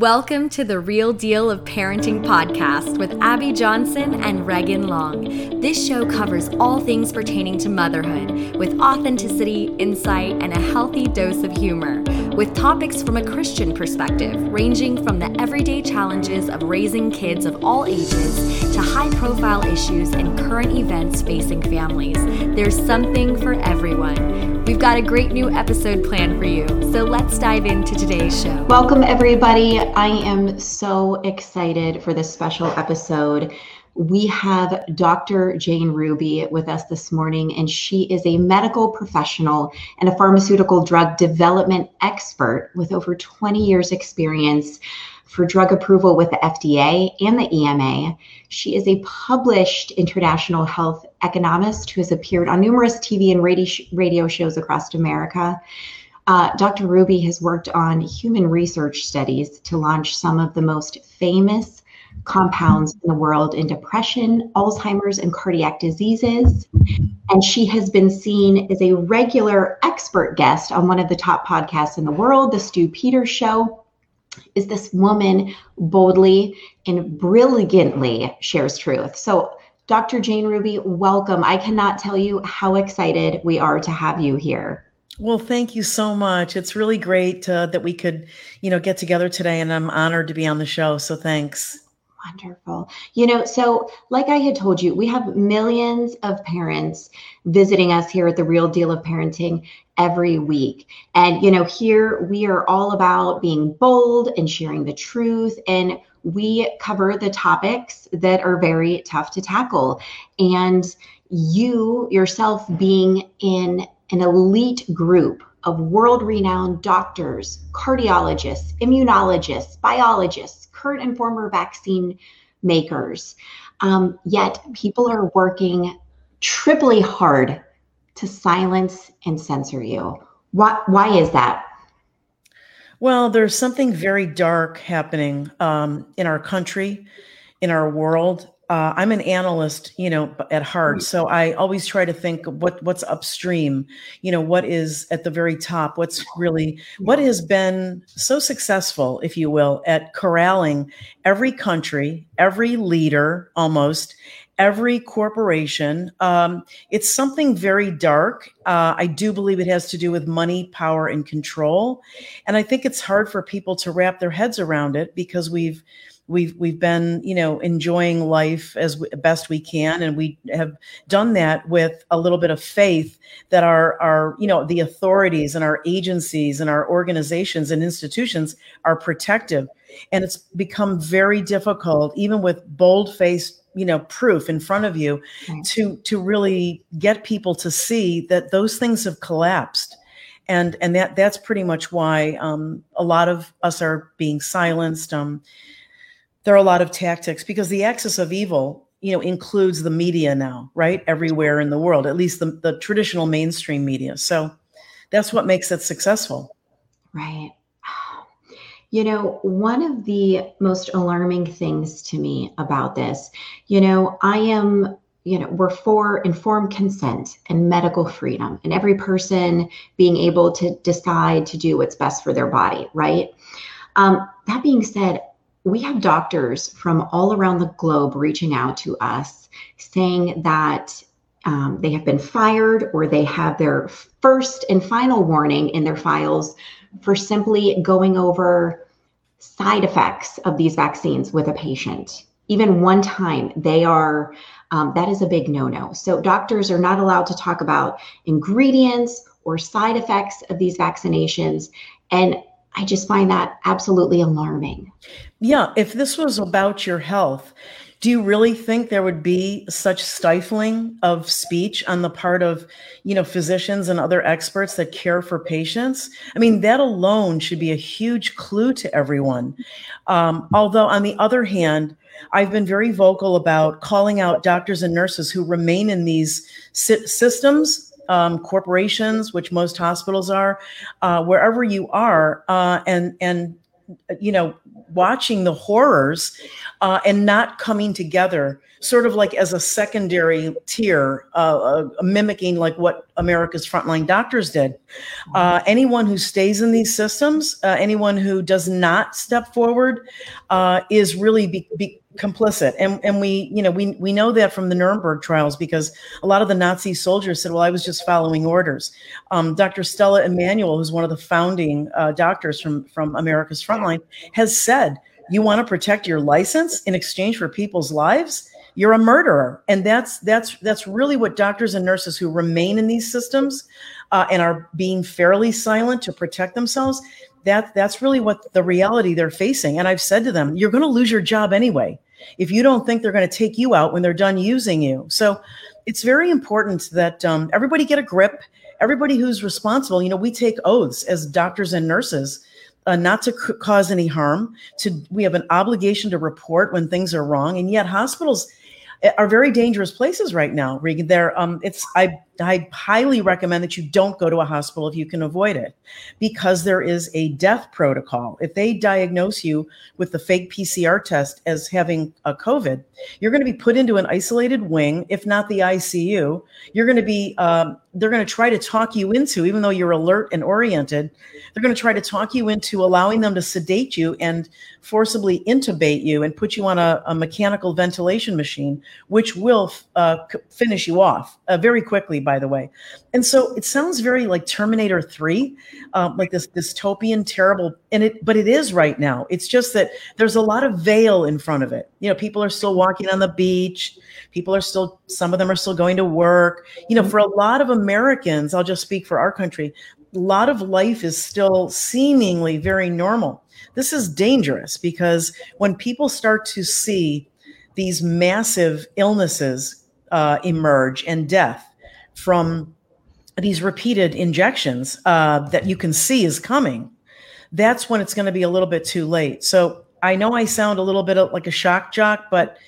Welcome to the Real Deal of Parenting podcast with Abby Johnson and Regan Long. This show covers all things pertaining to motherhood with authenticity, insight, and a healthy dose of humor, with topics from a Christian perspective, ranging from the everyday challenges of raising kids of all ages to high profile issues and current events facing families. There's something for everyone. We've got a great new episode planned for you, so let's dive into today's show. Welcome, everybody. I am so excited for this special episode. We have Dr. Jane Ruby with us this morning, and she is a medical professional and a pharmaceutical drug development expert with over 20 years' experience for drug approval with the FDA and the EMA. She is a published international health economist who has appeared on numerous TV and radio, shows across America. Uh, Dr. Ruby has worked on human research studies to launch some of the most famous compounds in the world in depression, Alzheimer's, and cardiac diseases. And she has been seen as a regular expert guest on one of the top podcasts in the world, The Stew Peters Show. Is this woman boldly and brilliantly shares truth? So, Dr. Jane Ruby, welcome. I cannot tell you how excited we are to have you here. Well, thank you so much. It's really great uh, that we could, you know, get together today, and I'm honored to be on the show. So thanks. Wonderful. You know, so like I had told you, we have millions of parents visiting us here at the Real Deal of Parenting every week. And, you know, here we are all about being bold and sharing the truth. And we cover the topics that are very tough to tackle. And you yourself being in an elite group of world renowned doctors, cardiologists, immunologists, biologists, current and former vaccine makers. Um, yet people are working triply hard to silence and censor you. Why, why is that? Well, there's something very dark happening um, in our country, in our world, uh, I'm an analyst, you know, at heart. Mm. So I always try to think what what's upstream, you know, what is at the very top, what's really what has been so successful, if you will, at corralling every country, every leader, almost every corporation. Um, it's something very dark. Uh, I do believe it has to do with money, power, and control, and I think it's hard for people to wrap their heads around it because we've we've we've been you know enjoying life as best we can and we have done that with a little bit of faith that our our you know the authorities and our agencies and our organizations and institutions are protective and it's become very difficult even with bold faced you know proof in front of you right. to to really get people to see that those things have collapsed. And and that that's pretty much why um, a lot of us are being silenced. Um, there are a lot of tactics because the axis of evil you know includes the media now right? Everywhere in the world at least the, the traditional mainstream media. So that's what makes it successful. Right you know one of the most alarming things to me about this you know i am you know we're for informed consent and medical freedom and every person being able to decide to do what's best for their body right? Um, that being said we have doctors from all around the globe reaching out to us saying that um, they have been fired or they have their first and final warning in their files for simply going over side effects of these vaccines with a patient. Even one time, they are, um, that is a big no no. So, doctors are not allowed to talk about ingredients or side effects of these vaccinations. And I just find that absolutely alarming. Yeah, if this was about your health, do you really think there would be such stifling of speech on the part of, you know, physicians and other experts that care for patients? I mean, that alone should be a huge clue to everyone. Um, although, on the other hand, I've been very vocal about calling out doctors and nurses who remain in these systems um, corporations, which most hospitals are, uh, wherever you are, uh, and and you know watching the horrors uh, and not coming together sort of like as a secondary tier, uh, uh, mimicking like what America's frontline doctors did. Uh, anyone who stays in these systems, uh, anyone who does not step forward, uh, is really be, be complicit. And and we you know we we know that from the Nuremberg trials because a lot of the Nazi soldiers said, "Well, I was just following orders." Um, Dr. Stella Immanuel who's one of the founding uh, doctors from from America's Frontline, has said. You want to protect your license in exchange for people's lives? you're a murderer and that's that's that's really what doctors and nurses who remain in these systems uh, and are being fairly silent to protect themselves that that's really what the reality they're facing. And i've said to them you're going to lose your job anyway if you don't think they're going to take you out when they're done using you. So it's very important that um, everybody get a grip. Everybody who's responsible you know we take oaths as doctors and nurses uh, not to c- cause any harm to we have an obligation to report when things are wrong. And yet hospitals are very dangerous places right now, Regan. There, um, it's I I highly recommend that you don't go to a hospital if you can avoid it, because there is a death protocol. If they diagnose you with the fake PCR test as having a COVID, you're going to be put into an isolated wing, if not the ICU. You're going to be um, they're going to try to talk you into, even though you're alert and oriented, they're going to try to talk you into allowing them to sedate you and forcibly intubate you and put you on a, a mechanical ventilation machine, which will uh, finish you off uh, very quickly, by the way. And so it sounds very like Terminator 3, um, like this dystopian, terrible, and it, but it is right now. It's just that there's a lot of veil in front of it. You know, people are still walking on the beach. People are still, some of them are still going to work. You know, for a lot of Americans, I'll just speak for our country, a lot of life is still seemingly very normal. This is dangerous because when people start to see these massive illnesses uh, emerge and death from these repeated injections uh, that you can see is coming, that's when it's going to be a little bit too late. So I know I sound a little bit like a shock jock, but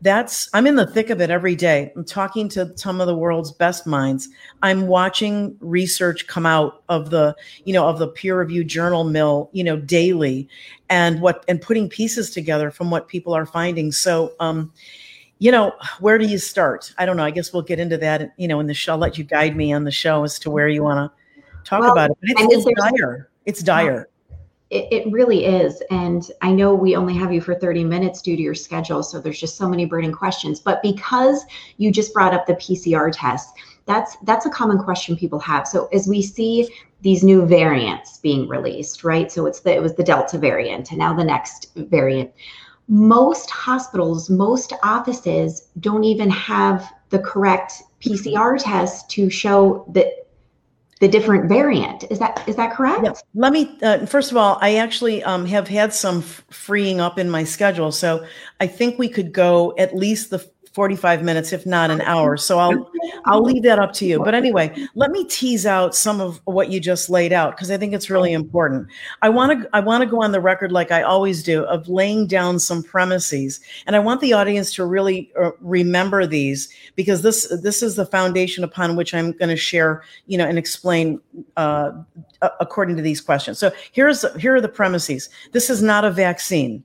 that's i'm in the thick of it every day. I'm talking to some of the world's best minds. I'm watching research come out of the you know of the peer reviewed journal mill you know daily and what and putting pieces together from what people are finding. So um you know where do you start i don't know i guess we'll get into that you know in the show i'll let you guide me on the show as to where you want to talk well, about it but it's, it's dire it's dire uh, it, it, really is. And I know we only have you for 30 minutes due to your schedule. So there's just so many burning questions. But because you just brought up the PCR test, that's that's a common question people have. So as we see these new variants being released, right? So it's the it was the Delta variant and now the next variant. Most hospitals, most offices don't even have the correct PCR test to show that the different variant. Is that is that correct? Yeah. Let me uh, first of all, I actually um, have had some f- freeing up in my schedule, so I think we could go at least the 45 minutes if not an hour. So i'll i'll leave that up to you. But anyway let me tease out some of what you just laid out because i think it's really important. I want to i want to go on the record like i always do of laying down some premises. And i want the audience to really uh, remember these because this this is the foundation upon which i'm going to share you know and explain uh, according to these questions. So here's here are the premises. This is not a vaccine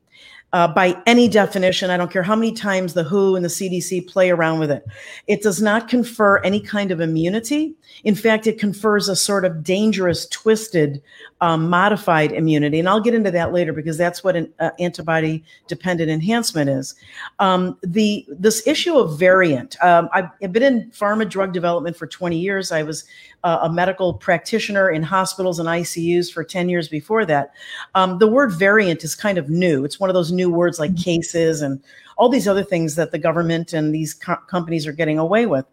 uh, by any definition. I don't care how many times the WHO and the CDC play around with it. It does not confer any kind of immunity. In fact, it confers a sort of dangerous, twisted, um, modified immunity. And I'll get into that later because that's what an uh, antibody dependent enhancement is. Um, the This issue of variant, um, I've, I've been in pharma drug development for 20 years. I was uh, a medical practitioner in hospitals and ICUs for 10 years before that. Um, the word variant is kind of new. It's one of those new words like mm-hmm. cases and all these other things that the government and these co- companies are getting away with.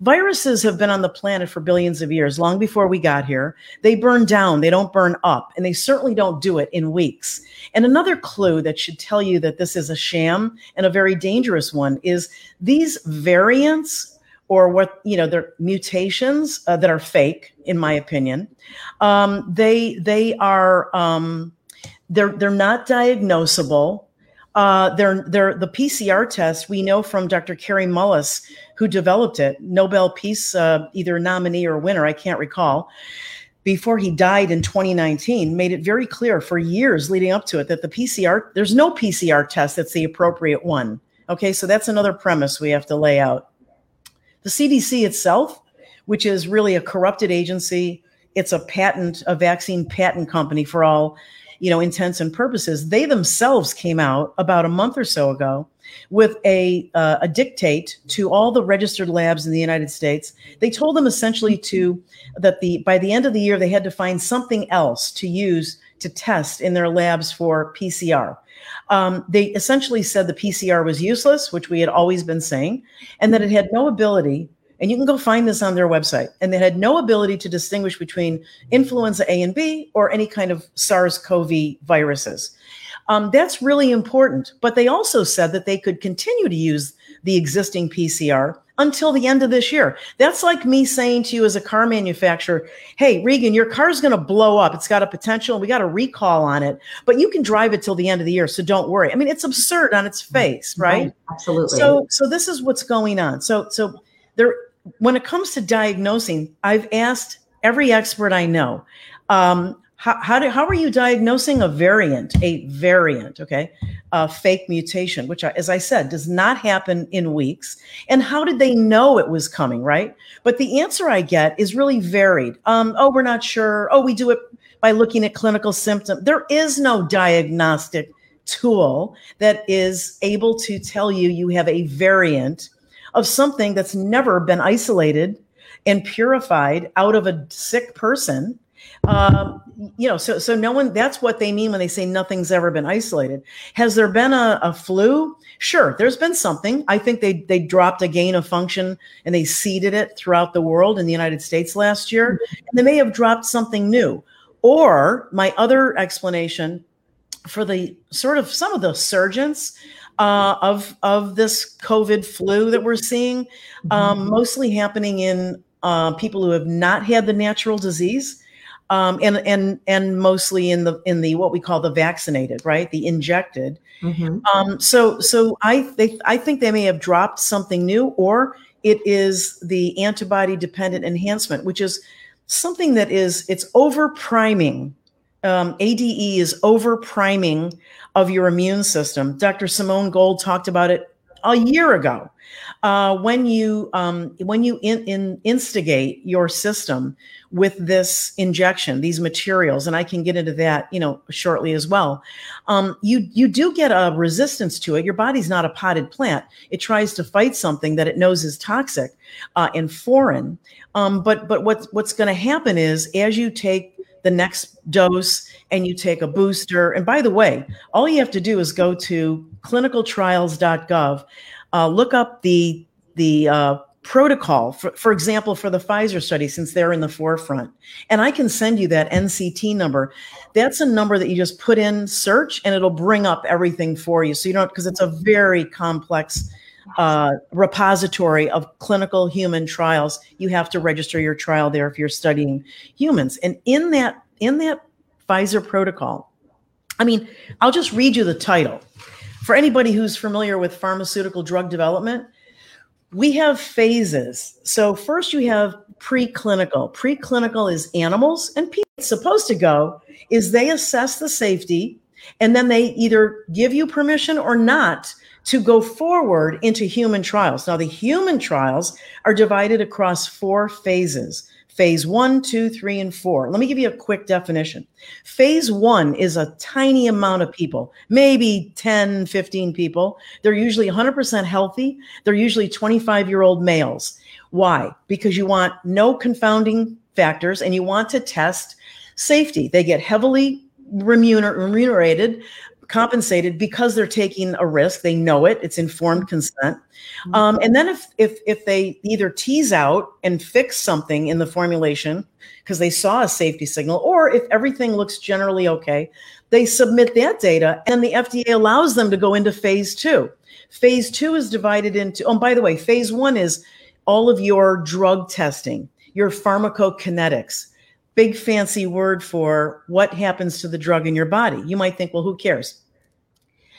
Viruses have been on the planet for billions of years, long before we got here. They burn down, they don't burn up, and they certainly don't do it in weeks. And another clue that should tell you that this is a sham and a very dangerous one is these variants or what you know they're mutations uh, that are fake in my opinion um, they they are um, they're they're not diagnosable uh, they're they're the PCR test we know from Dr. Kary Mullis who developed it Nobel Peace uh, either nominee or winner I can't recall before he died in 2019 made it very clear for years leading up to it that the PCR, there's no PCR test that's the appropriate one. Okay, so that's another premise we have to lay out. The CDC itself, which is really a corrupted agency, it's a patent, a vaccine patent company for all, you know, intents and purposes. They themselves came out about a month or so ago with a uh, a dictate to all the registered labs in the United States. They told them essentially to that the by the end of the year they had to find something else to use to test in their labs for PCR. Um, they essentially said the PCR was useless, which we had always been saying, and that it had no ability. And you can go find this on their website. And they had no ability to distinguish between influenza A and B or any kind of SARS CoV viruses. Um, that's really important. But they also said that they could continue to use the existing PCR until the end of this year. That's like me saying to you as a car manufacturer, hey, Regan, your car's going to blow up. It's got a potential. We got a recall on it, but you can drive it till the end of the year. So don't worry. I mean, it's absurd on its face, right? right absolutely. So, so this is what's going on. So, so there, when it comes to diagnosing, I've asked every expert I know, um, how, how, do, how are you diagnosing a variant, a variant, okay, a fake mutation, which, as I said, does not happen in weeks? And how did they know it was coming, right? But the answer I get is really varied. Um, oh, we're not sure. Oh, we do it by looking at clinical symptoms. There is no diagnostic tool that is able to tell you you have a variant of something that's never been isolated and purified out of a sick person um, you know, so so no one. That's what they mean when they say nothing's ever been isolated. Has there been a, a flu? Sure, there's been something. I think they they dropped a gain of function and they seeded it throughout the world in the United States last year, and they may have dropped something new. Or my other explanation for the sort of some of the surgeons uh, of of this COVID flu that we're seeing, um, mm-hmm. mostly happening in uh, people who have not had the natural disease um, and and and mostly in the in the what we call the vaccinated, right? The injected. Mm-hmm. Um, so so I they, I think they may have dropped something new, or it is the antibody dependent enhancement, which is something that is it's over priming. Um, ADE is over priming of your immune system. Dr. Simone Gold talked about it a year ago. Uh, when you um, when you in, in instigate your system with this injection, these materials, and I can get into that, you know, shortly as well. Um, you you do get a resistance to it. Your body's not a potted plant. It tries to fight something that it knows is toxic uh, and foreign. Um, but but what's what's going to happen is as you take the next dose and you take a booster. And by the way, all you have to do is go to clinicaltrials.gov, uh, look up the the uh, protocol, for, for example, for the Pfizer study, since they're in the forefront. And I can send you that NCT number. That's a number that you just put in search and it'll bring up everything for you. So you don't, because it's a very complex uh, repository of clinical human trials. You have to register your trial there if you're studying humans. And in that in that Pfizer protocol, I mean, I'll just read you the title. For anybody who's familiar with pharmaceutical drug development, we have phases. So first you have preclinical. Preclinical is animals, and people supposed to go is they assess the safety, and then they either give you permission or not to go forward into human trials. Now, the human trials are divided across four phases phase one, two, three, and four. Let me give you a quick definition. Phase one is a tiny amount of people, maybe 10, 15 people. They're usually 100% healthy. They're usually 25 year old males. Why? Because you want no confounding factors and you want to test safety. They get heavily remunerated compensated because they're taking a risk. They know it. It's informed consent. Mm-hmm. Um, and then if if if they either tease out and fix something in the formulation because they saw a safety signal, or if everything looks generally okay, they submit that data, and the FDA allows them to go into phase two. Phase two is divided into. Oh, by the way, phase one is all of your drug testing, your pharmacokinetics big fancy word for what happens to the drug in your body. You might think, well, who cares?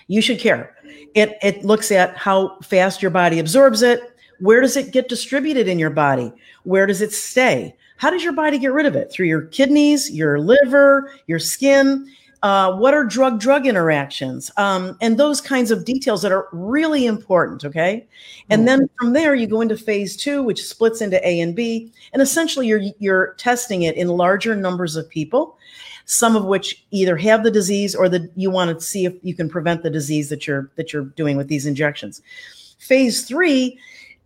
You should care. It it looks at how fast your body absorbs it. Where does it get distributed in your body? Where does it stay? How does your body get rid of it? Through your kidneys, your liver, your skin. Uh, what are drug drug interactions um, and those kinds of details that are really important okay? And then from there you go into phase two which splits into a and b and essentially you're you're testing it in larger numbers of people some of which either have the disease or that you want to see if you can prevent the disease that you're that you're doing with these injections. Phase three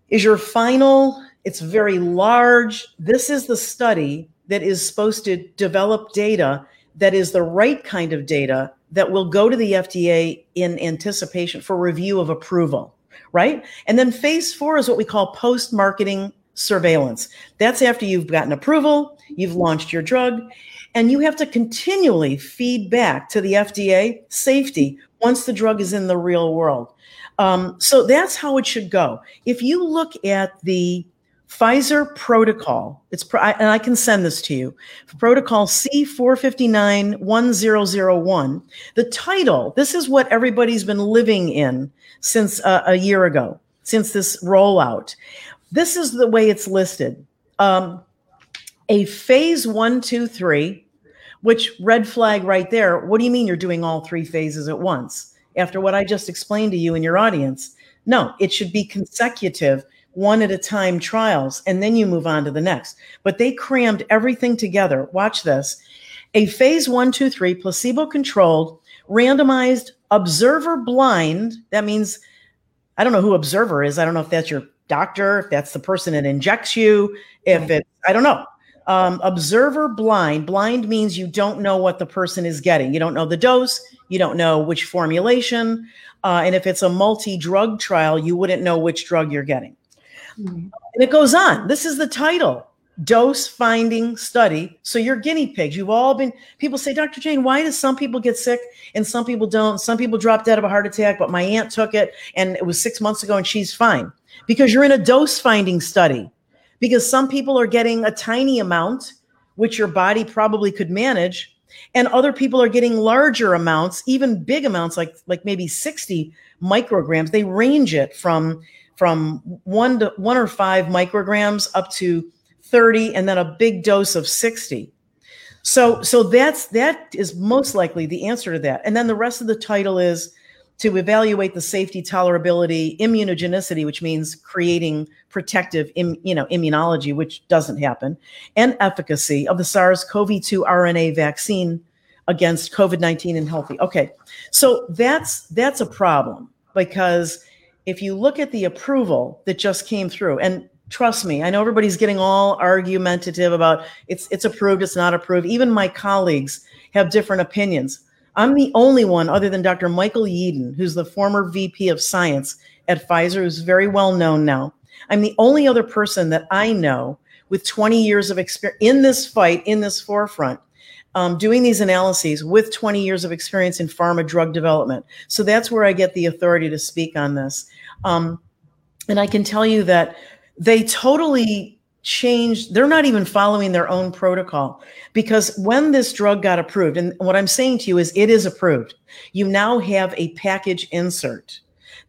is your final it's very large. This is the study that is supposed to develop data that is the right kind of data that will go to the FDA in anticipation for review of approval, right? And then phase four is what we call post marketing surveillance. That's after you've gotten approval, you've launched your drug, and you have to continually feed back to the FDA safety once the drug is in the real world. Um, so that's how it should go. If you look at the Pfizer protocol, it's and I can send this to you. Protocol C4591001. The title, this is what everybody's been living in since uh, a year ago, since this rollout. This is the way it's listed. Um, a phase one, two, three, which red flag right there. What do you mean you're doing all three phases at once? After what I just explained to you and your audience, no, it should be consecutive one at a time trials, and then you move on to the next. But they crammed everything together. Watch this a phase one, two, three, placebo controlled, randomized, observer blind. That means I don't know who observer is. I don't know if that's your doctor, if that's the person that injects you, if it, I don't know. Um, observer blind. Blind means you don't know what the person is getting. You don't know the dose. You don't know which formulation. Uh, and if it's a multi drug trial, you wouldn't know which drug you're getting. Mm-hmm. And it goes on. This is the title dose finding study. So you're guinea pigs. You've all been, people say, Dr. Jane, why do some people get sick and some people don't? Some people drop dead of a heart attack, but my aunt took it and it was six months ago and she's fine. Because you're in a dose finding study. Because some people are getting a tiny amount, which your body probably could manage. And other people are getting larger amounts, even big amounts, like, like maybe 60 micrograms. They range it from from one to one or five micrograms up to 30 and then a big dose of 60 so so that's that is most likely the answer to that. And then the rest of the title is to evaluate the safety tolerability immunogenicity which means creating protective Im, you know immunology which doesn't happen and efficacy of the SARS-CoV-2 RNA vaccine against COVID-19 in healthy. Okay so that's that's a problem because if you look at the approval that just came through, and trust me, I know everybody's getting all argumentative about it's it's approved, it's not approved. Even my colleagues have different opinions. I'm the only one other than Dr. Michael Yeadon, who's the former VP of science at Pfizer, who's very well known now. I'm the only other person that I know with 20 years of experience in this fight, in this forefront, um, doing these analyses with 20 years of experience in pharma drug development. So that's where I get the authority to speak on this. Um, and I can tell you that they totally changed. They're not even following their own protocol because when this drug got approved, and what I'm saying to you is it is approved, you now have a package insert.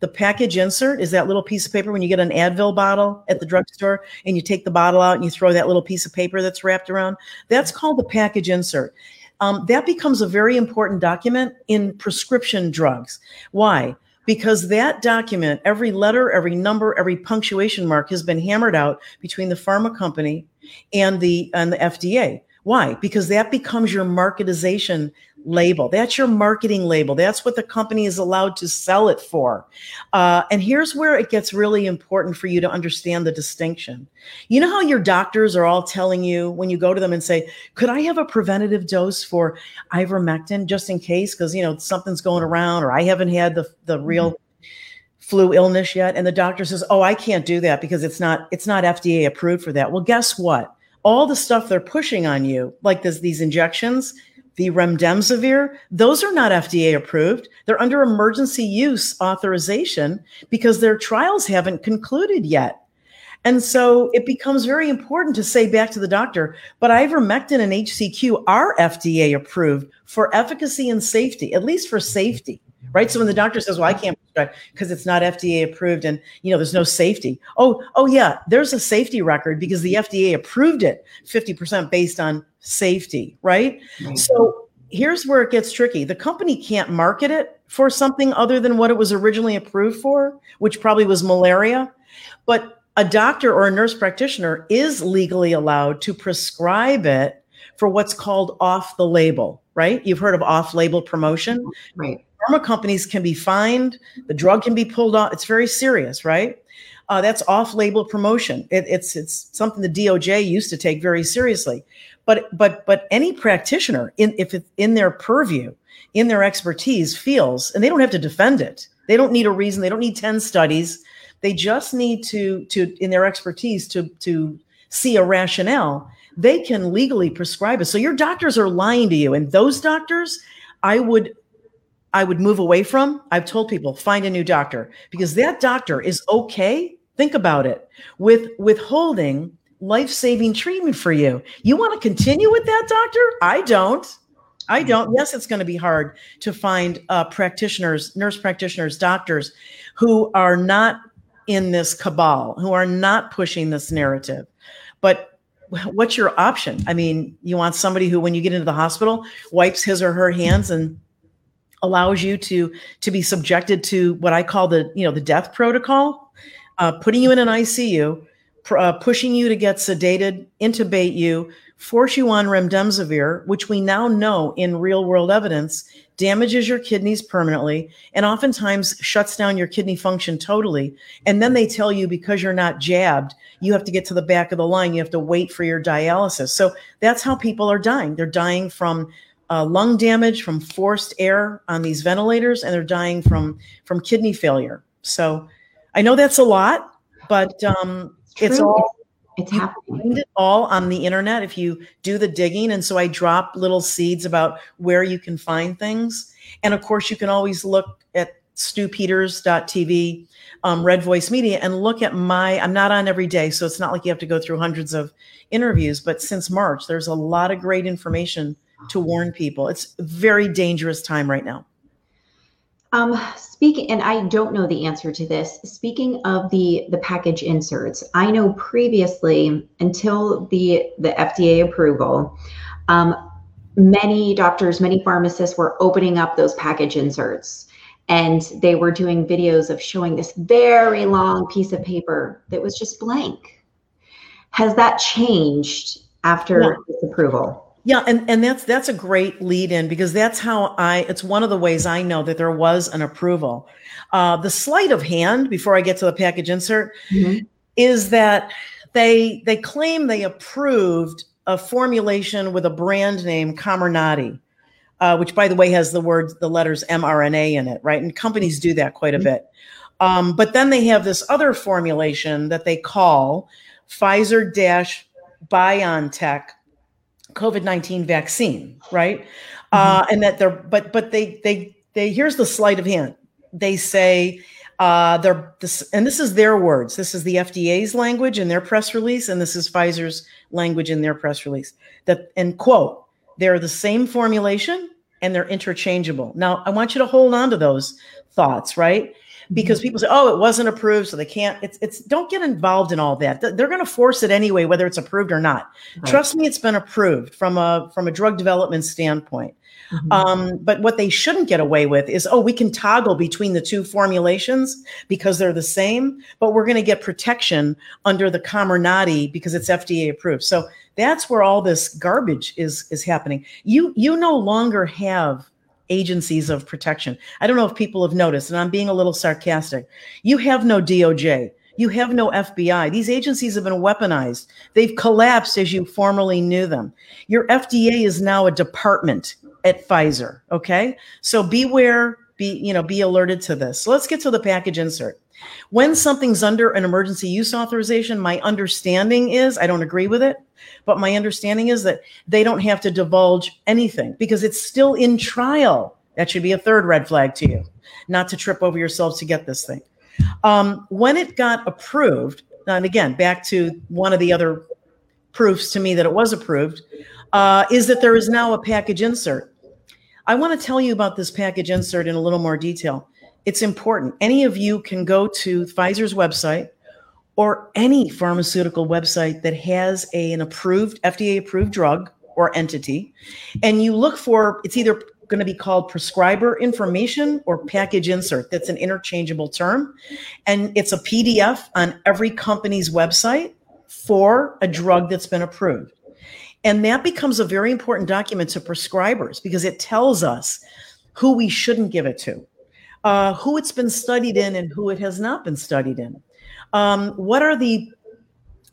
The package insert is that little piece of paper when you get an Advil bottle at the drugstore and you take the bottle out and you throw that little piece of paper that's wrapped around. That's called the package insert. Um, that becomes a very important document in prescription drugs. Why? Because that document, every letter, every number, every punctuation mark has been hammered out between the pharma company and the and the FDA. Why? Because that becomes your marketization label. That's your marketing label. That's what the company is allowed to sell it for. Uh, and here's where it gets really important for you to understand the distinction. You know how your doctors are all telling you when you go to them and say, "Could I have a preventative dose for ivermectin just in case because you know something's going around or I haven't had the the real mm-hmm flu illness yet and the doctor says oh i can't do that because it's not it's not fda approved for that well guess what all the stuff they're pushing on you like this, these injections the remdesivir, those are not FDA approved. They're under emergency use authorization because their trials haven't concluded yet. And so it becomes very important to say back to the doctor, but ivermectin and HCQ are FDA approved for efficacy and safety, at least for safety. Right? So when the doctor says, "Well, I can't prescribe because it's not FDA approved and you know there's no safety," oh, oh yeah, there's a safety record because the FDA approved it 50% based on safety, right? right? So here's where it gets tricky: the company can't market it for something other than what it was originally approved for, which probably was malaria, but a doctor or a nurse practitioner is legally allowed to prescribe it for what's called off the label, right? You've heard of off label promotion. Mm-hmm. Right. Pharma companies can be fined, the drug can be pulled off. It's very serious, right? Uh, that's off label promotion. It, it's it's something the DOJ used to take very seriously. But but but any practitioner in if it's in their purview, in their expertise feels, and they don't have to defend it. They don't need a reason. They don't need 10 studies. They just need to to in their expertise to to see a rationale they can legally prescribe it. So your doctors are lying to you. And those doctors, I would I would move away from. I've told people find a new doctor because that doctor is okay. Think about it with withholding life-saving treatment for you. You want to continue with that doctor? I don't. I don't. Yes, it's going to be hard to find uh, practitioners, nurse practitioners, doctors who are not in this cabal, who are not pushing this narrative. But what's your option? I mean, you want somebody who, when you get into the hospital, wipes his or her hands and allows you to to be subjected to what I call the you know the death protocol, uh, putting you in an ICU, pr- uh, pushing you to get sedated, intubate you, force you on remdesivir, which we now know in real world evidence damages your kidneys permanently and oftentimes shuts down your kidney function totally. And then they tell you because you're not jabbed, you have to get to the back of the line. You have to wait for your dialysis. So that's how people are dying. They're dying from uh, lung damage, from forced air on these ventilators, and they're dying from from kidney failure. So I know that's a lot, but um, it's, it's all it's happening. It all on the internet if you do the digging. And so I drop little seeds about where you can find things. And of course, you can always look at stewpeters.tv, um, Red Voice Media, and look at my. I'm not on every day, so it's not like you have to go through hundreds of interviews. But since March, there's a lot of great information to warn people. It's a very dangerous time right now. Um, speaking, and I don't know the answer to this. Speaking of the the package inserts, I know previously, until the the FDA approval, um, many doctors, many pharmacists were opening up those package inserts, and they were doing videos of showing this very long piece of paper that was just blank. Has that changed after yeah. this approval? Yeah, and, and that's that's a great lead in because that's how I it's one of the ways I know that there was an approval. Uh, the sleight of hand before I get to the package insert mm-hmm. is that they they claim they approved a formulation with a brand name Comirnaty, uh, which by the way has the words the letters mRNA in it, right? And companies do that quite a mm-hmm. bit. Um, but then they have this other formulation that they call Pfizer dash BioNTech COVID nineteen vaccine, right? Mm-hmm. Uh, and that they're but but they they they here's the sleight of hand. They say uh, they're this, and this is their words. This is the FDA's language in their press release, and this is Pfizer's language in their press release. That and quote, they're the same formulation and they're interchangeable. Now, I want you to hold on to those thoughts, right? Because mm-hmm. people say, "Oh, it wasn't approved, so they can't." It's it's don't get involved in all that. They're going to force it anyway, whether it's approved or not. Right. Trust me, it's been approved from a from a drug development standpoint. Mm-hmm. Um, but what they shouldn't get away with is, oh, we can toggle between the two formulations because they're the same, but we're going to get protection under the Comirnaty because it's FDA approved. So that's where all this garbage is is happening. You you no longer have agencies of protection. I don't know if people have noticed, and I'm being a little sarcastic. You have no DOJ. You have no FBI. These agencies have been weaponized. They've collapsed as you formerly knew them. Your FDA is now a department at Pfizer. Okay. So beware, be, you know, be alerted to this. So let's get to the package insert. When something's under an emergency use authorization, my understanding is I don't agree with it, but my understanding is that they don't have to divulge anything because it's still in trial. That should be a third red flag to you, not to trip over yourselves to get this thing. Um, when it got approved, and again, back to one of the other proofs to me that it was approved, uh, is that there is now a package insert. I want to tell you about this package insert in a little more detail. It's important. Any of you can go to Pfizer's website or any pharmaceutical website that has a, an approved, FDA approved drug or entity, and you look for it's either going to be called prescriber information or package insert. That's an interchangeable term. And it's a PDF on every company's website for a drug that's been approved. And that becomes a very important document to prescribers because it tells us who we shouldn't give it to, uh, who it's been studied in, and who it has not been studied in. Um, what are the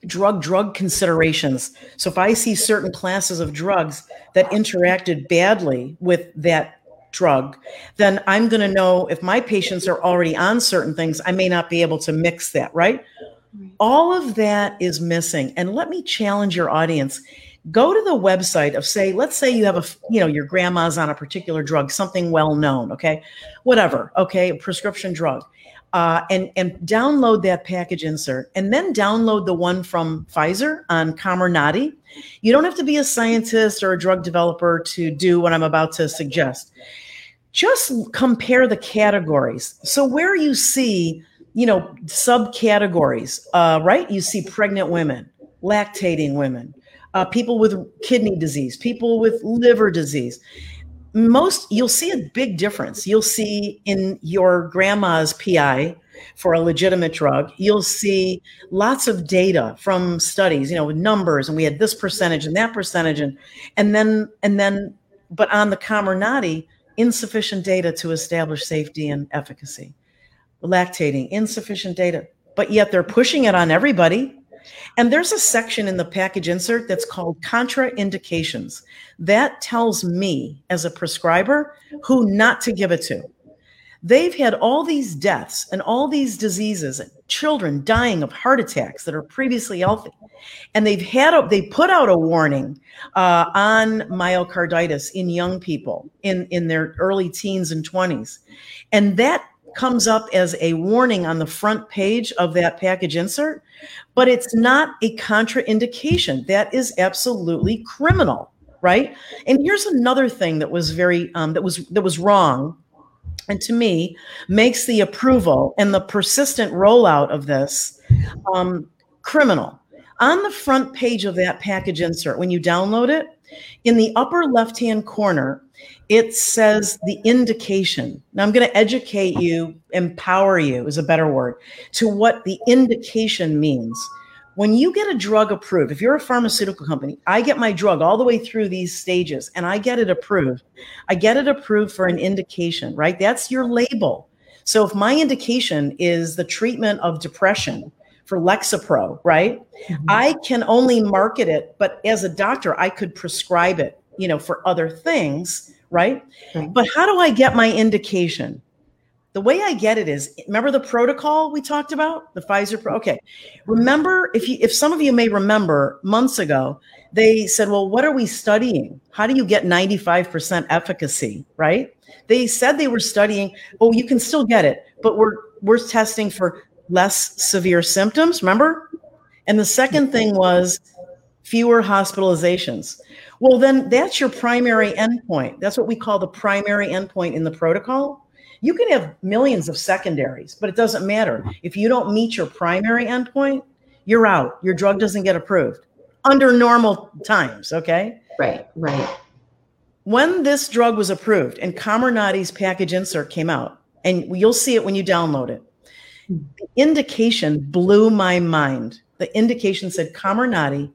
drug drug considerations? So if I see certain classes of drugs that interacted badly with that drug, then I'm going to know if my patients are already on certain things, I may not be able to mix that, right? All of that is missing. And let me challenge your audience go to the website of say let's say you have a you know your grandma's on a particular drug something well known okay whatever okay a prescription drug uh, and and download that package insert and then download the one from pfizer on comirnaty. You don't have to be a scientist or a drug developer to do what i'm about to suggest. Just compare the categories. So where you see you know subcategories uh, right? You see pregnant women lactating women uh, people with kidney disease, people with liver disease. Most you'll see a big difference. You'll see in your grandma's PI for a legitimate drug, you'll see lots of data from studies, you know, with numbers, and we had this percentage and that percentage, and and then and then, but on the Comirnaty, insufficient data to establish safety and efficacy. Lactating, insufficient data, but yet they're pushing it on everybody and there's a section in the package insert that's called contraindications. That tells me as a prescriber who not to give it to. They've had all these deaths and all these diseases, children dying of heart attacks that are previously healthy. And they've had, a, they put out a warning uh, on myocarditis in young people in, in their early teens and 20s. And that comes up as a warning on the front page of that package insert, but it's not a contraindication. That is absolutely criminal, right? And here's another thing that was very um, that was that was wrong, and to me makes the approval and the persistent rollout of this um, criminal. On the front page of that package insert, when you download it, in the upper left hand corner, it says the indication. Now, I'm going to educate you, empower you is a better word, to what the indication means. When you get a drug approved, if you're a pharmaceutical company, I get my drug all the way through these stages and I get it approved. I get it approved for an indication, right? That's your label. So if my indication is the treatment of depression, for Lexapro, right? Mm-hmm. I can only market it, but as a doctor, I could prescribe it, you know, for other things, right? But how do I get my indication? The way I get it is remember the protocol we talked about, the Pfizer pro. Okay. Remember if you if some of you may remember months ago, they said, "Well, what are we studying? How do you get 95% efficacy?" Right? They said they were studying, "Oh, you can still get it, but we're we're testing for less severe symptoms, remember? And the second thing was fewer hospitalizations. Well, then that's your primary endpoint. That's what we call the primary endpoint in the protocol. You can have millions of secondaries, but it doesn't matter. If you don't meet your primary endpoint, you're out. Your drug doesn't get approved under normal times. Okay. Right, right. When this drug was approved and Comirnaty's package insert came out, and you'll see it when you download it, the indication blew my mind. The indication said Comirnaty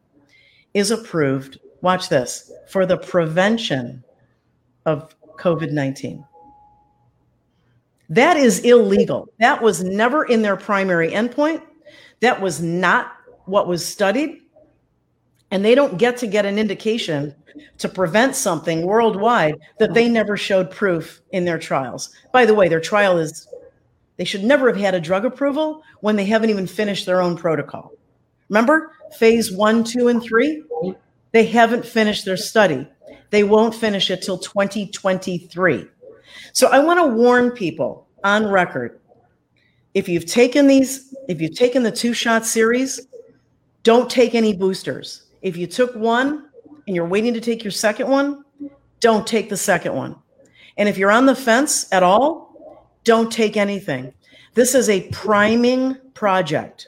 is approved, watch this, for the prevention of COVID 19. That is illegal. That was never in their primary endpoint. That was not what was studied. And they don't get to get an indication to prevent something worldwide that they never showed proof in their trials. By the way, their trial is they should never have had a drug approval when they haven't even finished their own protocol. Remember phase one, two, and three? They haven't finished their study. They won't finish it till 2023. So I want to warn people on record if you've taken these, if you've taken the two shot series, don't take any boosters. If you took one and you're waiting to take your second one, don't take the second one And if you're on the fence at all, don't take anything. This is a priming project.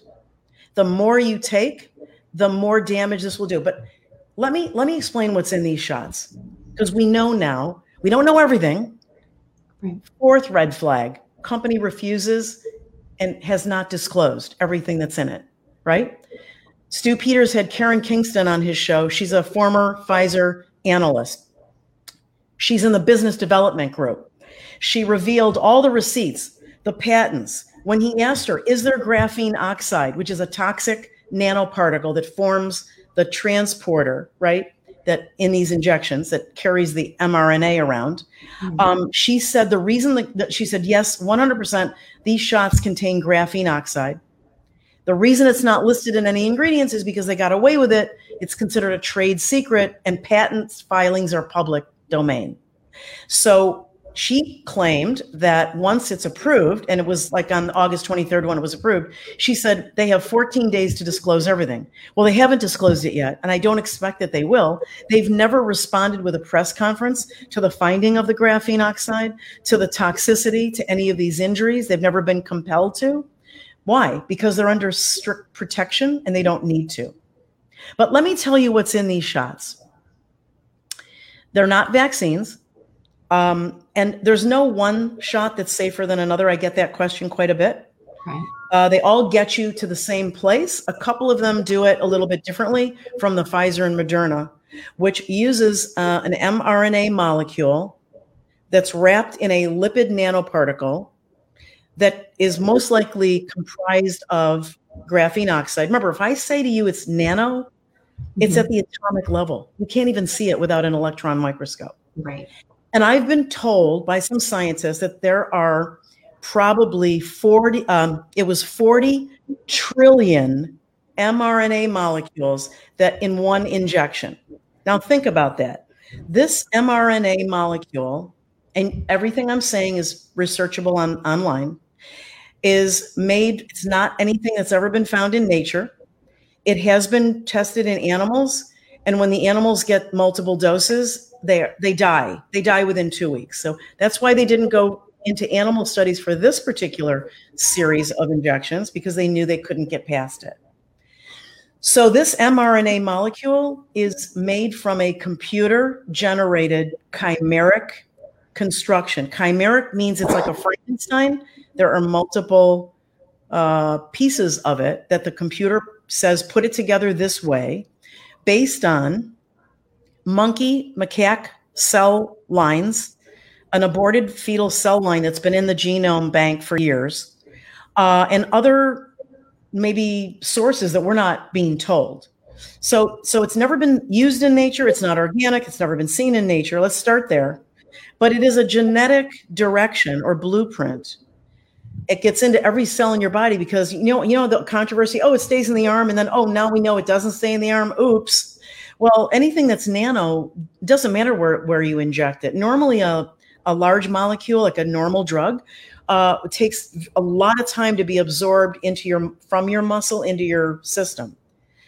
The more you take, the more damage this will do. But let me let me explain what's in these shots because we know now. We don't know everything. Right. Fourth red flag: company refuses and has not disclosed everything that's in it. Right? Stew Peters had Karen Kingston on his show. She's a former Pfizer analyst. She's in the business development group. She revealed all the receipts, the patents. When he asked her, Is there graphene oxide, which is a toxic nanoparticle that forms the transporter, right? That in these injections that carries the mRNA around. Mm-hmm. Um, she said the reason that, that she said, Yes, 100%, these shots contain graphene oxide. The reason it's not listed in any ingredients is because they got away with it. It's considered a trade secret, and patent filings are public domain. So she claimed that once it's approved, and it was like on August 23rd when it was approved, she said they have 14 days to disclose everything. Well, they haven't disclosed it yet, and I don't expect that they will. They've never responded with a press conference to the finding of the graphene oxide, to the toxicity, to any of these injuries. They've never been compelled to. Why? Because they're under strict protection and they don't need to. But let me tell you what's in these shots. They're not vaccines. Um, and there's no one shot that's safer than another. I get that question quite a bit. Right. Uh, they all get you to the same place. A couple of them do it a little bit differently from the Pfizer and Moderna, which uses uh, an mRNA molecule that's wrapped in a lipid nanoparticle that is most likely comprised of graphene oxide. Remember, if I say to you it's nano, it's mm-hmm. at the atomic level. You can't even see it without an electron microscope. Right. And I've been told by some scientists that there are probably 40, um, it was 40 trillion mRNA molecules that in one injection. Now think about that. This mRNA molecule, and everything I'm saying is researchable on online, is made, it's not anything that's ever been found in nature. It has been tested in animals. And when the animals get multiple doses, they they die. They die within two weeks. So that's why they didn't go into animal studies for this particular series of injections because they knew they couldn't get past it. So this mRNA molecule is made from a computer generated chimeric construction. Chimeric means it's like a Frankenstein. There are multiple uh, pieces of it that the computer says put it together this way based on monkey macaque cell lines, an aborted fetal cell line that's been in the genome bank for years, uh, and other maybe sources that we're not being told. So, so it's never been used in nature. It's not organic. It's never been seen in nature. Let's start there. But it is a genetic direction or blueprint. It gets into every cell in your body because you know, you know the controversy. Oh, it stays in the arm, and then oh, now we know it doesn't stay in the arm. Oops well, anything that's nano doesn't matter where, where you inject it. Normally, a, a large molecule, like a normal drug, uh, takes a lot of time to be absorbed into your from your muscle into your system.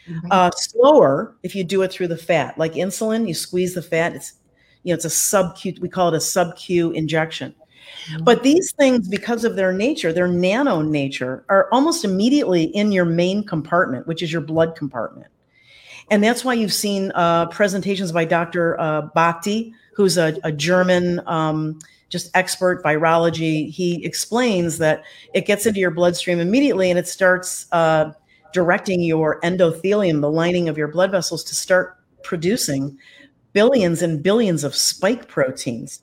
Mm-hmm. Uh, slower if you do it through the fat, like insulin. You squeeze the fat. It's you know it's a sub Q. We call it a sub Q injection. Mm-hmm. But these things, because of their nature, their nano nature, are almost immediately in your main compartment, which is your blood compartment. And that's why you've seen uh, presentations by Dr. Uh, Bhakdi, who's a, a German um, just expert virology. He explains that it gets into your bloodstream immediately and it starts uh, directing your endothelium, the lining of your blood vessels, to start producing billions and billions of spike proteins.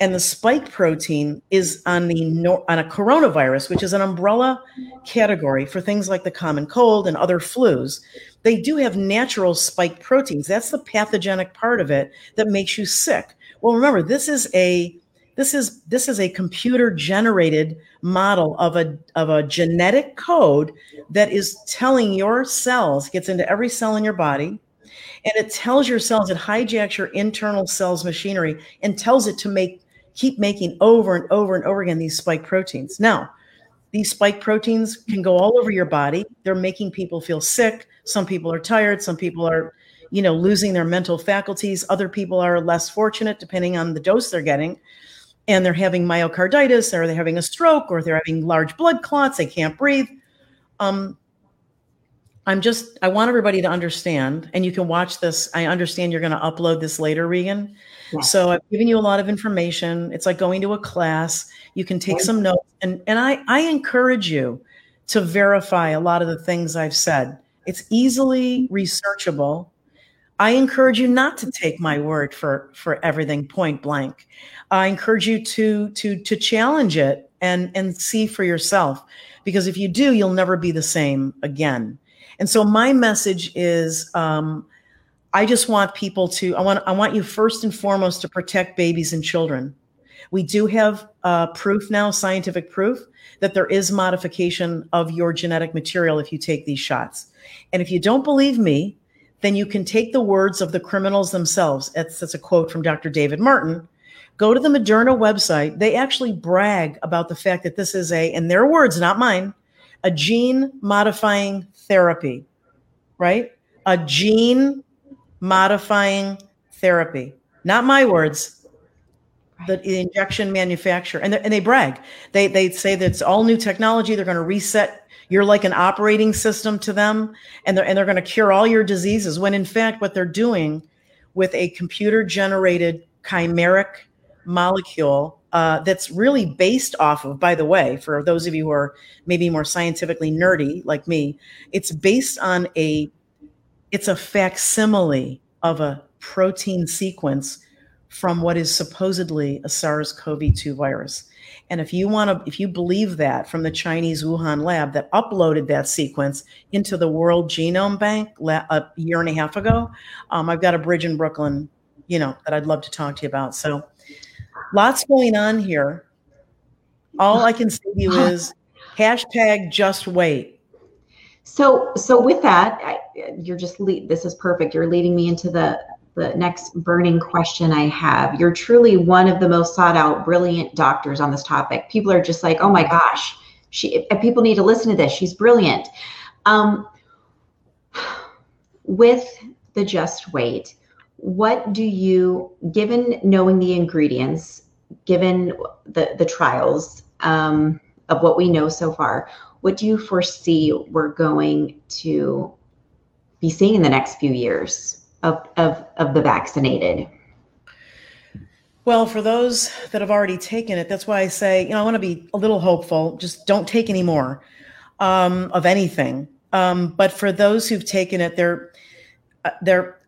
And the spike protein is on the on a coronavirus, which is an umbrella category for things like the common cold and other flus they do have natural spike proteins. That's the pathogenic part of it that makes you sick. Well, remember, this is a this is this is a computer generated model of a of a genetic code that is telling your cells gets into every cell in your body and it tells your cells it hijacks your internal cells machinery and tells it to make keep making over and over and over again these spike proteins now these spike proteins can go all over your body they're making people feel sick some people are tired, some people are, you know, losing their mental faculties. Other people are less fortunate depending on the dose they're getting. and they're having myocarditis or they're having a stroke or they're having large blood clots, they can't breathe. Um, I'm just, I want everybody to understand, and you can watch this. I understand you're going to upload this later, Regan. Yes. So I've given you a lot of information. It's like going to a class. You can take some notes, and, and I, I encourage you to verify a lot of the things I've said. It's easily researchable. I encourage you not to take my word for, for everything point blank. I encourage you to, to, to challenge it and, and see for yourself, because if you do, you'll never be the same again. And so my message is, um, I just want people to, I want, I want you first and foremost to protect babies and children. We do have uh, proof now, scientific proof, that there is modification of your genetic material if you take these shots. And if you don't believe me, then you can take the words of the criminals themselves. That's, that's a quote from Dr. David Martin. Go to the Moderna website. They actually brag about the fact that this is a, in their words, not mine, a gene modifying therapy, right? A gene modifying therapy. Not my words. The injection manufacturer, and, and they brag. They they say that it's all new technology. They're going to reset. You're like an operating system to them, and they're and they're going to cure all your diseases. When in fact, what they're doing with a computer generated chimeric molecule uh, that's really based off of, by the way, for those of you who are maybe more scientifically nerdy like me, it's based on a, it's a facsimile of a protein sequence from what is supposedly a SARS-CoV-2 virus. And if you want to, if you believe that from the Chinese Wuhan lab that uploaded that sequence into the World Genome Bank a year and a half ago, um, I've got a bridge in Brooklyn, you know, that I'd love to talk to you about. So lots going on here. All I can say to you is hashtag just wait. So, so with that, I, you're just lead, this is perfect. You're leading me into the the next burning question I have. You're truly one of the most sought out, brilliant doctors on this topic. People are just like, oh my gosh, she. People need to listen to this. She's brilliant. Um, with the just wait, what do you, given knowing the ingredients, given the, the trials um, of what we know so far, what do you foresee we're going to be seeing in the next few years of, of, of the vaccinated? Well, for those that have already taken it, that's why I say, you know, I want to be a little hopeful. Just don't take any more um, of anything. Um, but for those who've taken it, they're uh, they're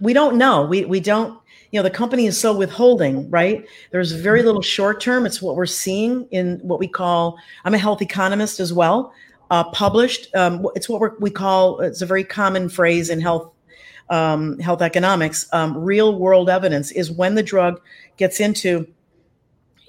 we don't know. We we don't you know the company is so withholding right there's very little short term it's what we're seeing in what we call i'm a health economist as well uh, published um, it's what we call it's a very common phrase in health um, health economics um, real world evidence is when the drug gets into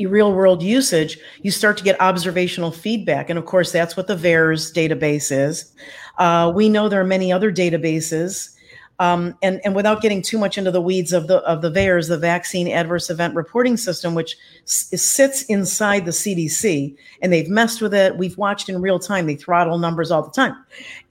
real world usage you start to get observational feedback. And of course that's what the VAERS database is. Uh, we know there are many other databases um, and, and without getting too much into the weeds of the of the VAERS, the Vaccine Adverse Event Reporting System, which s- sits inside the CDC, and they've messed with it. We've watched in real time; they throttle numbers all the time.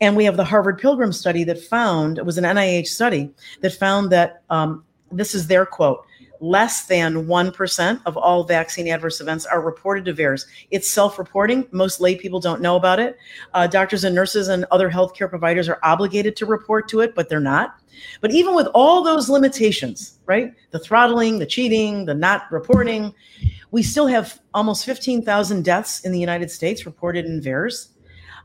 And we have the Harvard Pilgrim study that found it was an NIH study that found that um, this is their quote: less than 1% of all vaccine adverse events are reported to VAERS. It's self reporting. Most lay people don't know about it. Uh, doctors and nurses and other healthcare providers are obligated to report to it, but they're not. But even with all those limitations, right? The throttling, the cheating, the not reporting, we still have almost 15,000 deaths in the United States reported in VAERS.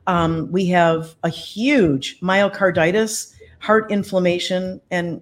Um, we have a huge myocarditis, heart inflammation, and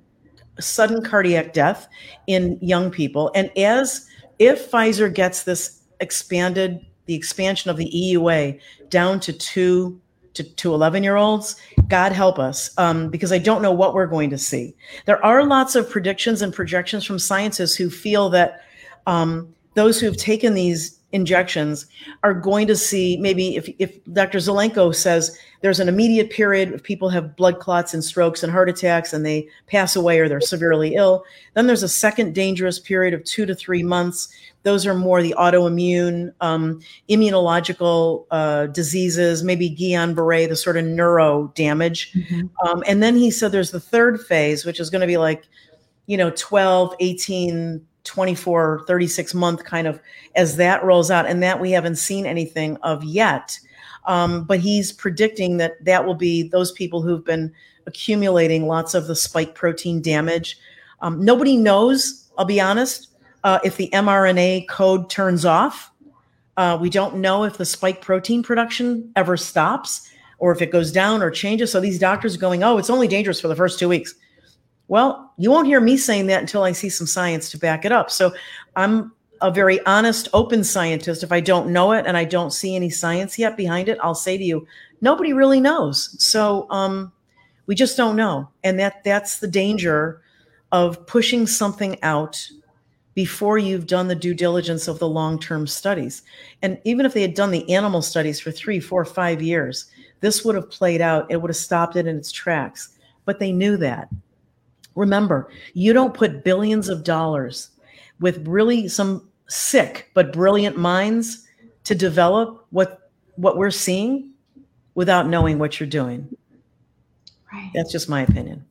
sudden cardiac death in young people. And as if Pfizer gets this expanded, the expansion of the EUA down to two to, to 11 year olds, God help us, um, because I don't know what we're going to see. There are lots of predictions and projections from scientists who feel that um, those who have taken these injections are going to see maybe if, if Dr. Zelenko says there's an immediate period if people have blood clots and strokes and heart attacks and they pass away or they're severely ill, then there's a second dangerous period of two to three months. Those are more the autoimmune, um, immunological uh, diseases, maybe Guillain Barre, the sort of neuro damage. Mm-hmm. Um, and then he said there's the third phase, which is going to be like, you know, 12, 18, 24, 36 month kind of as that rolls out, and that we haven't seen anything of yet. Um, but he's predicting that that will be those people who've been accumulating lots of the spike protein damage. Um, nobody knows, I'll be honest, uh, if the mRNA code turns off. Uh, we don't know if the spike protein production ever stops or if it goes down or changes. So these doctors are going, oh, it's only dangerous for the first two weeks. Well, you won't hear me saying that until I see some science to back it up. So I'm a very honest, open scientist. If I don't know it and I don't see any science yet behind it, I'll say to you, nobody really knows. So um, we just don't know, and that that's the danger of pushing something out before you've done the due diligence of the long-term studies. And even if they had done the animal studies for three, four, five years, this would have played out. It would have stopped it in its tracks. But they knew that. Remember, you don't put billions of dollars with really some sick but brilliant minds to develop what what we're seeing without knowing what you're doing. Right. That's just my opinion.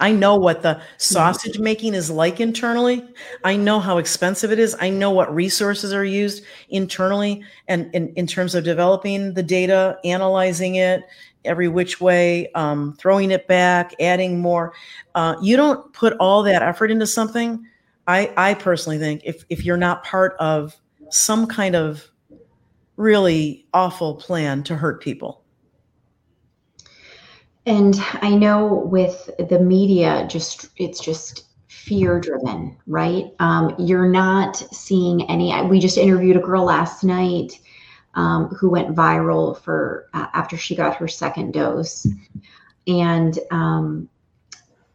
I know what the sausage making is like internally. I know how expensive it is. I know what resources are used internally and in, in terms of developing the data, analyzing it every which way, um, throwing it back, adding more. Uh, you don't put all that effort into something. I, I personally think if, if you're not part of some kind of really awful plan to hurt people, and I know with the media, just it's just fear driven, right? Um, you're not seeing any. We just interviewed a girl last night um, who went viral for uh, after she got her second dose, and um,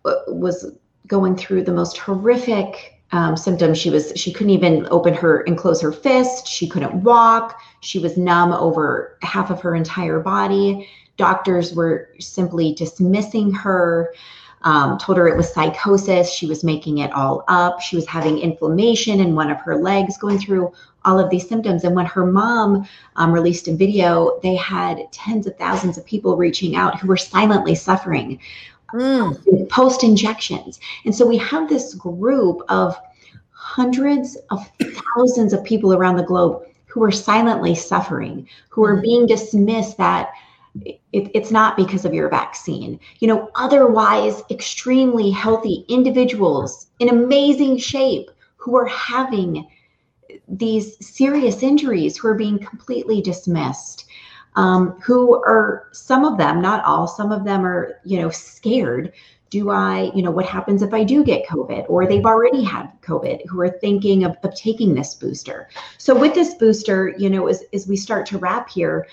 was going through the most horrific um, symptoms. She was she couldn't even open her and close her fist. She couldn't walk. She was numb over half of her entire body. Doctors were simply dismissing her, um, told her it was psychosis. She was making it all up. She was having inflammation in one of her legs, going through all of these symptoms. And when her mom um, released a video, they had tens of thousands of people reaching out who were silently suffering mm. post injections. And so we have this group of hundreds of thousands of people around the globe who are silently suffering, who are mm. being dismissed that it, it's not because of your vaccine. You know, otherwise extremely healthy individuals in amazing shape who are having these serious injuries who are being completely dismissed. Um, who are some of them, not all, some of them are, you know, scared. Do I, you know, what happens if I do get COVID or they've already had COVID who are thinking of, of taking this booster? So, with this booster, you know, as, as we start to wrap here,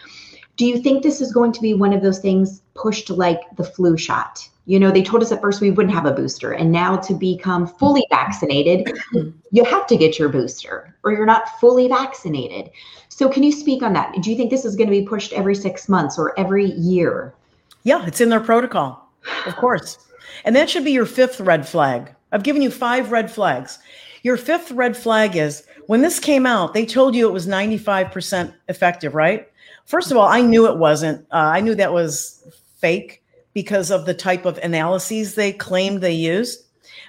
do you think this is going to be one of those things pushed like the flu shot? You know, they told us at first we wouldn't have a booster, and now to become fully vaccinated, you have to get your booster or you're not fully vaccinated. So, can you speak on that? Do you think this is going to be pushed every six months or every year? Yeah, it's in their protocol, of course. And that should be your fifth red flag. I've given you five red flags. Your fifth red flag is when this came out, they told you it was 95% effective, right? First of all, I knew it wasn't. Uh, I knew that was fake because of the type of analyses they claimed they used.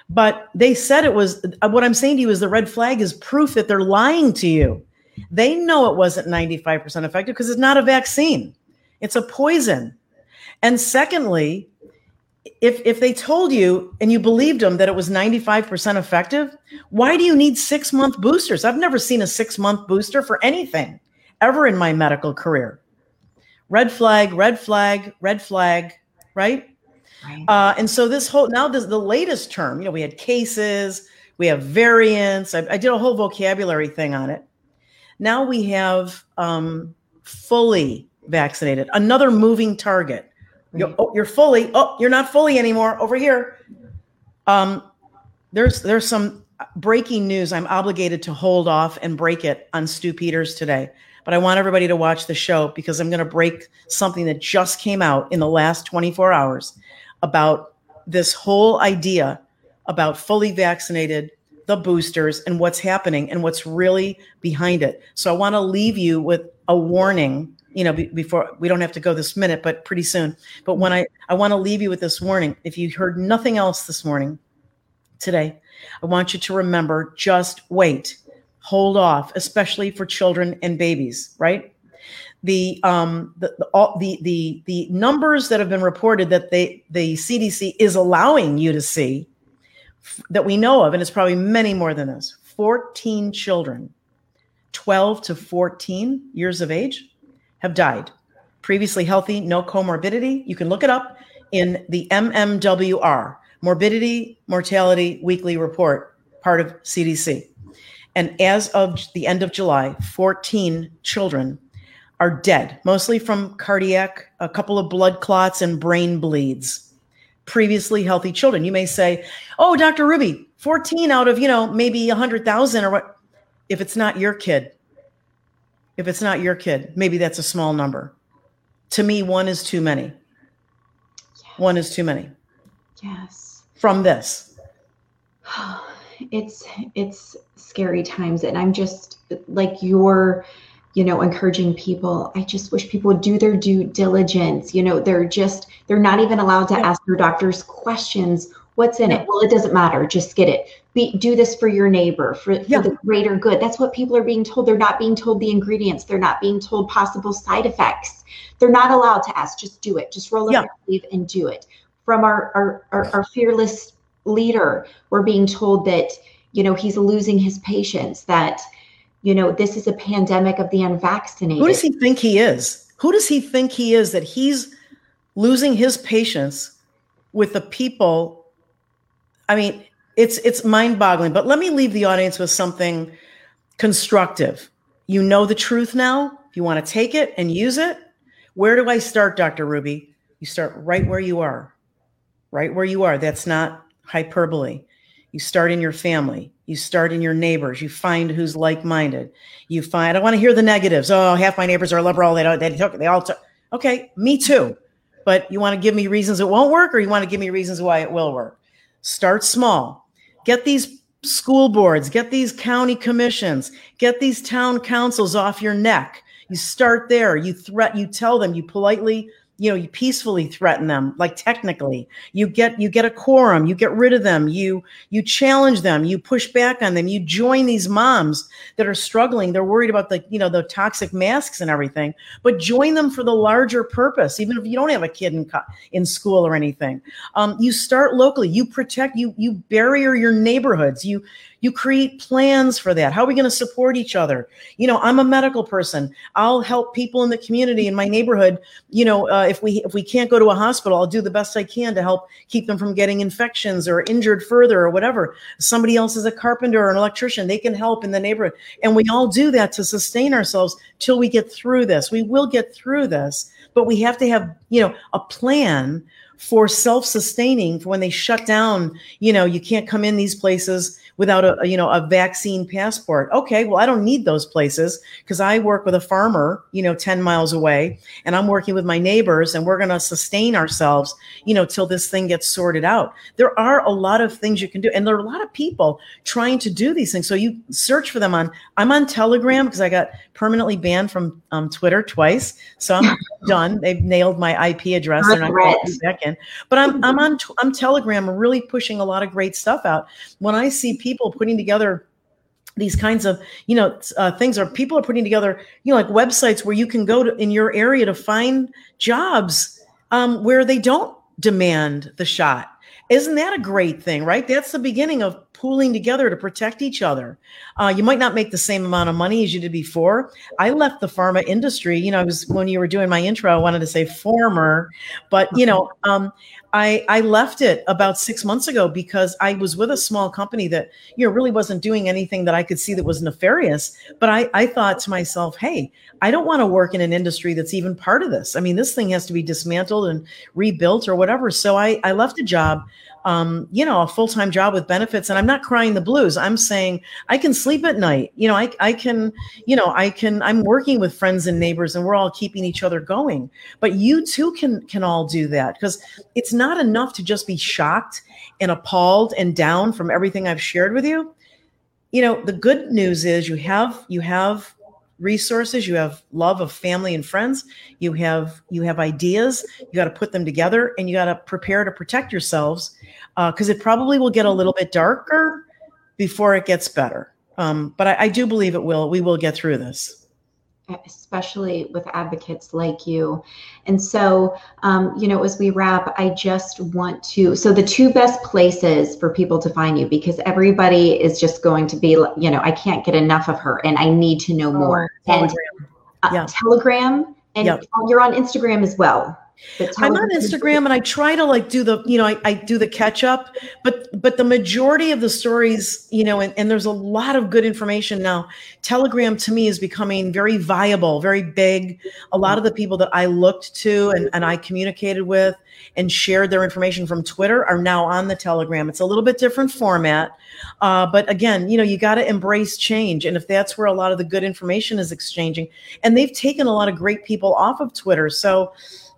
But they said it was uh, what I'm saying to you is the red flag is proof that they're lying to you. They know it wasn't 95% effective because it's not a vaccine, it's a poison. And secondly, if if they told you and you believed them that it was 95% effective, why do you need 6 month boosters? I've never seen a 6 month booster for anything ever in my medical career. Red flag, red flag, red flag, right? right. Uh, and so this whole now this the latest term, you know, we had cases, we have variants. I, I did a whole vocabulary thing on it. Now we have um, fully vaccinated, another moving target. Right. You're, oh, you're fully. Oh, you're not fully anymore. Over here. Um, there's there's some breaking news. I'm obligated to hold off and break it on Stew Peters today but I want everybody to watch the show because I'm going to break something that just came out in the last 24 hours about this whole idea about fully vaccinated, the boosters, and what's happening and what's really behind it. So I want to leave you with a warning. You know, before we don't have to go this minute, but pretty soon. But when I I want to leave you with this warning. If you heard nothing else this morning, today, I want you to remember just wait, hold off, especially for children and babies, right? The um the the, all, the the the numbers that have been reported that they the CDC is allowing you to see that we know of, and it's probably many more than this 14 children, 12 to 14 years of age, have died. Previously healthy, no comorbidity. You can look it up in the MMWR, Morbidity Mortality Weekly Report, part of CDC. And as of the end of July, 14 children are dead, mostly from cardiac, a couple of blood clots, and brain bleeds. Previously healthy children. You may say, "Oh, Dr. Ruby, 14 out of, you know, maybe 100,000 or what if it's not your kid? If it's not your kid, maybe that's a small number. To me, one is too many. Yes. One is too many. Yes. From this. It's it's scary times. And I'm just like you're you know encouraging people i just wish people would do their due diligence. You know they're just they're not even allowed to ask their doctors questions. What's in it? Well it doesn't matter. Just get it. Be, do this for your neighbor for, for yeah. the greater good. That's what people are being told. They're not being told the ingredients. They're not being told possible side effects. They're not allowed to ask. Just do it. Just roll up yeah. your sleeve and do it. From our, our our, our fearless leader we're being told that you know he's losing his patience that you know this is a pandemic of the unvaccinated. Who does he think he is? Who does he think he is that he's losing his patience with the people? I mean it's it's mind-boggling but let me leave the audience with something constructive. You know the truth now? You want to take it and use it where do i start dr ruby? You start right where you are. Right where you are. That's not hyperbole you start in your family. You start in your neighbors. You find who's like-minded. You find. I want to hear the negatives. Oh, half my neighbors are liberal. They don't. They took. They all took. Okay, me too. But you want to give me reasons it won't work, or you want to give me reasons why it will work. Start small. Get these school boards. Get these county commissions. Get these town councils off your neck. You start there. You threat. You tell them. You politely you know you peacefully threaten them like technically. You get you get a quorum you get rid of them you you challenge them you push back on them you join these moms that are struggling. They're worried about the you know the toxic masks and everything but join them for the larger purpose even if you don't have a kid in in school or anything. Um, you start locally you protect you you barrier your neighborhoods you you create plans for that. How are we going to support each other? You know, I'm a medical person. I'll help people in the community in my neighborhood. You know, uh, if we if we can't go to a hospital, I'll do the best I can to help keep them from getting infections or injured further or whatever. Somebody else is a carpenter or an electrician. They can help in the neighborhood, and we all do that to sustain ourselves till we get through this. We will get through this, but we have to have you know a plan for self-sustaining for when they shut down you know you can't come in these places without a you know a vaccine passport. Okay well i don't need those places because i work with a farmer you know 10 miles away and i'm working with my neighbors and we're going to sustain ourselves you know till this thing gets sorted out. There are a lot of things you can do and there are a lot of people trying to do these things. So you search for them on i'm on telegram because i got permanently banned from um, twitter twice. So i'm done. They've nailed my ip address. They're not going back in. But i'm i'm on i'm telegram. Really pushing a lot of great stuff out. When i see people putting together these kinds of you know uh, things or people are putting together you know like websites where you can go to in your area to find jobs um, where they don't demand the shot isn't that a great thing right that's the beginning of pooling together to protect each other. Uh, you might not make the same amount of money as you did before. I left the pharma industry. You know, I was when you were doing my intro, I wanted to say former, but you know, um, I I left it about six months ago because I was with a small company that you know really wasn't doing anything that I could see that was nefarious. But I I thought to myself, hey, I don't want to work in an industry that's even part of this. I mean, this thing has to be dismantled and rebuilt or whatever. So I I left a job um, you know, a full time job with benefits. And I'm not crying the blues. I'm saying I can sleep at night. You know, I, I can, you know, I can, I'm working with friends and neighbors and we're all keeping each other going. But you too can, can all do that because it's not enough to just be shocked and appalled and down from everything I've shared with you. You know, the good news is you have, you have resources you have love of family and friends you have you have ideas you got to put them together and you got to prepare to protect yourselves because uh, it probably will get a little bit darker before it gets better. Um, but I, I do believe it will. We will get through this especially with advocates like you. And so, um, you know, as we wrap, I just want to. So, the two best places for people to find you, because everybody is just going to be, you know, I can't get enough of her and I need to know oh, more. Telegram. And uh, yeah. Telegram, and yep. you're on Instagram as well. I'm on Instagram and I try to like do the, you know, I, I do the catch up, but but the majority of the stories, you know, and, and there's a lot of good information now. Telegram to me is becoming very viable, very big. A lot of the people that I looked to and, and I communicated with and shared their information from Twitter are now on the Telegram. It's a little bit different format. Uh, but again, you know, you got to embrace change. And if that's where a lot of the good information is exchanging, and they've taken a lot of great people off of Twitter. So,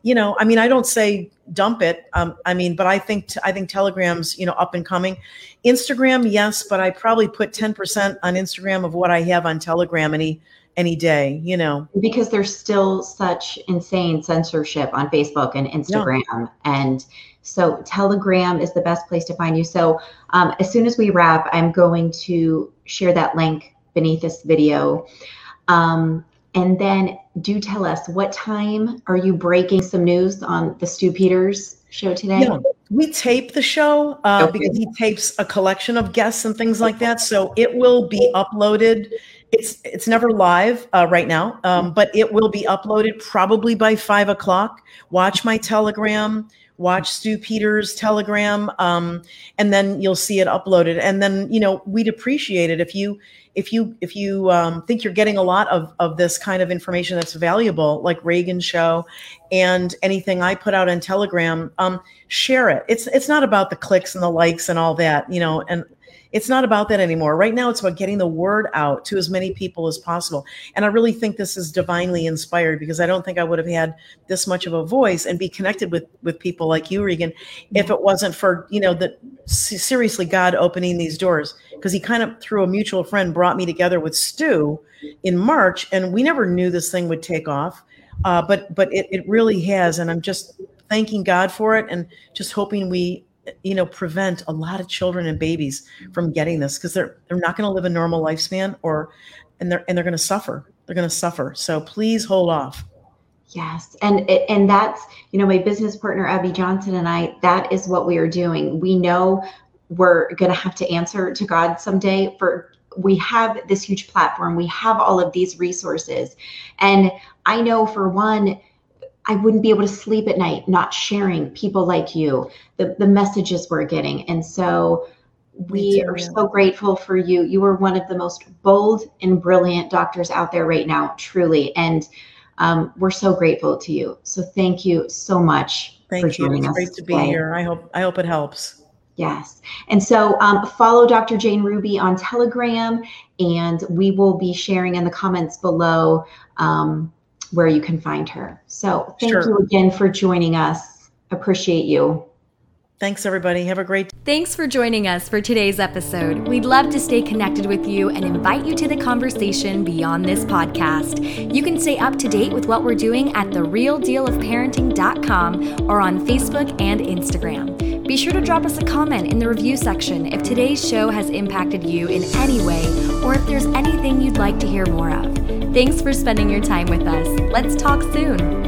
you know, I mean, I don't say dump it. Um, I mean, but I think I think Telegram's you know up and coming. Instagram, yes, but I probably put ten percent on Instagram of what I have on Telegram any any day. You know, because there's still such insane censorship on Facebook and Instagram, yeah. and so Telegram is the best place to find you. So um, as soon as we wrap, I'm going to share that link beneath this video. Um, and then do tell us what time are you breaking some news on the Stew Peters show today? Yeah, we tape the show uh, okay. because he tapes a collection of guests and things like that. So it will be uploaded. It's it's never live uh, right now, um, but it will be uploaded probably by five o'clock. Watch my Telegram watch Stew Peters' Telegram, um, and then you'll see it uploaded. And then you know we'd appreciate it if you if you if you um, think you're getting a lot of of this kind of information that's valuable, like Reagan show, and anything I put out on Telegram, um, share it. It's it's not about the clicks and the likes and all that, you know. And it's not about that anymore. Right now, it's about getting the word out to as many people as possible. And I really think this is divinely inspired because I don't think I would have had this much of a voice and be connected with with people like you, Regan, if it wasn't for you know that seriously God opening these doors because He kind of through a mutual friend brought me together with Stew in March, and we never knew this thing would take off. Uh, but but it, it really has, and I'm just thanking God for it, and just hoping we you know prevent a lot of children and babies from getting this because they're they're not going to live a normal lifespan or and they're and they're going to suffer. They're going to suffer. So please hold off. Yes. And and that's you know my business partner abby johnson and i that is what we are doing. We know we're going to have to answer to god someday for we have this huge platform. We have all of these resources. And i know for one I wouldn't be able to sleep at night not sharing people like you, the, the messages we're getting. And so we are so grateful for you. You are one of the most bold and brilliant doctors out there right now, truly. And um, we're so grateful to you. So thank you so much thank for joining you. It's us. Great to be here. I hope I hope it helps. Yes. And so um, follow Dr. Jane Ruby on Telegram, and we will be sharing in the comments below um, where you can find her. So thank sure. you again for joining us. Appreciate you. Thanks, everybody. Have a great Thanks for joining us for today's episode. We'd love to stay connected with you and invite you to the conversation beyond this podcast. You can stay up to date with what we're doing at therealdealofparenting.com or on Facebook and Instagram. Be sure to drop us a comment in the review section if today's show has impacted you in any way or if there's anything you'd like to hear more of. Thanks for spending your time with us. Let's talk soon.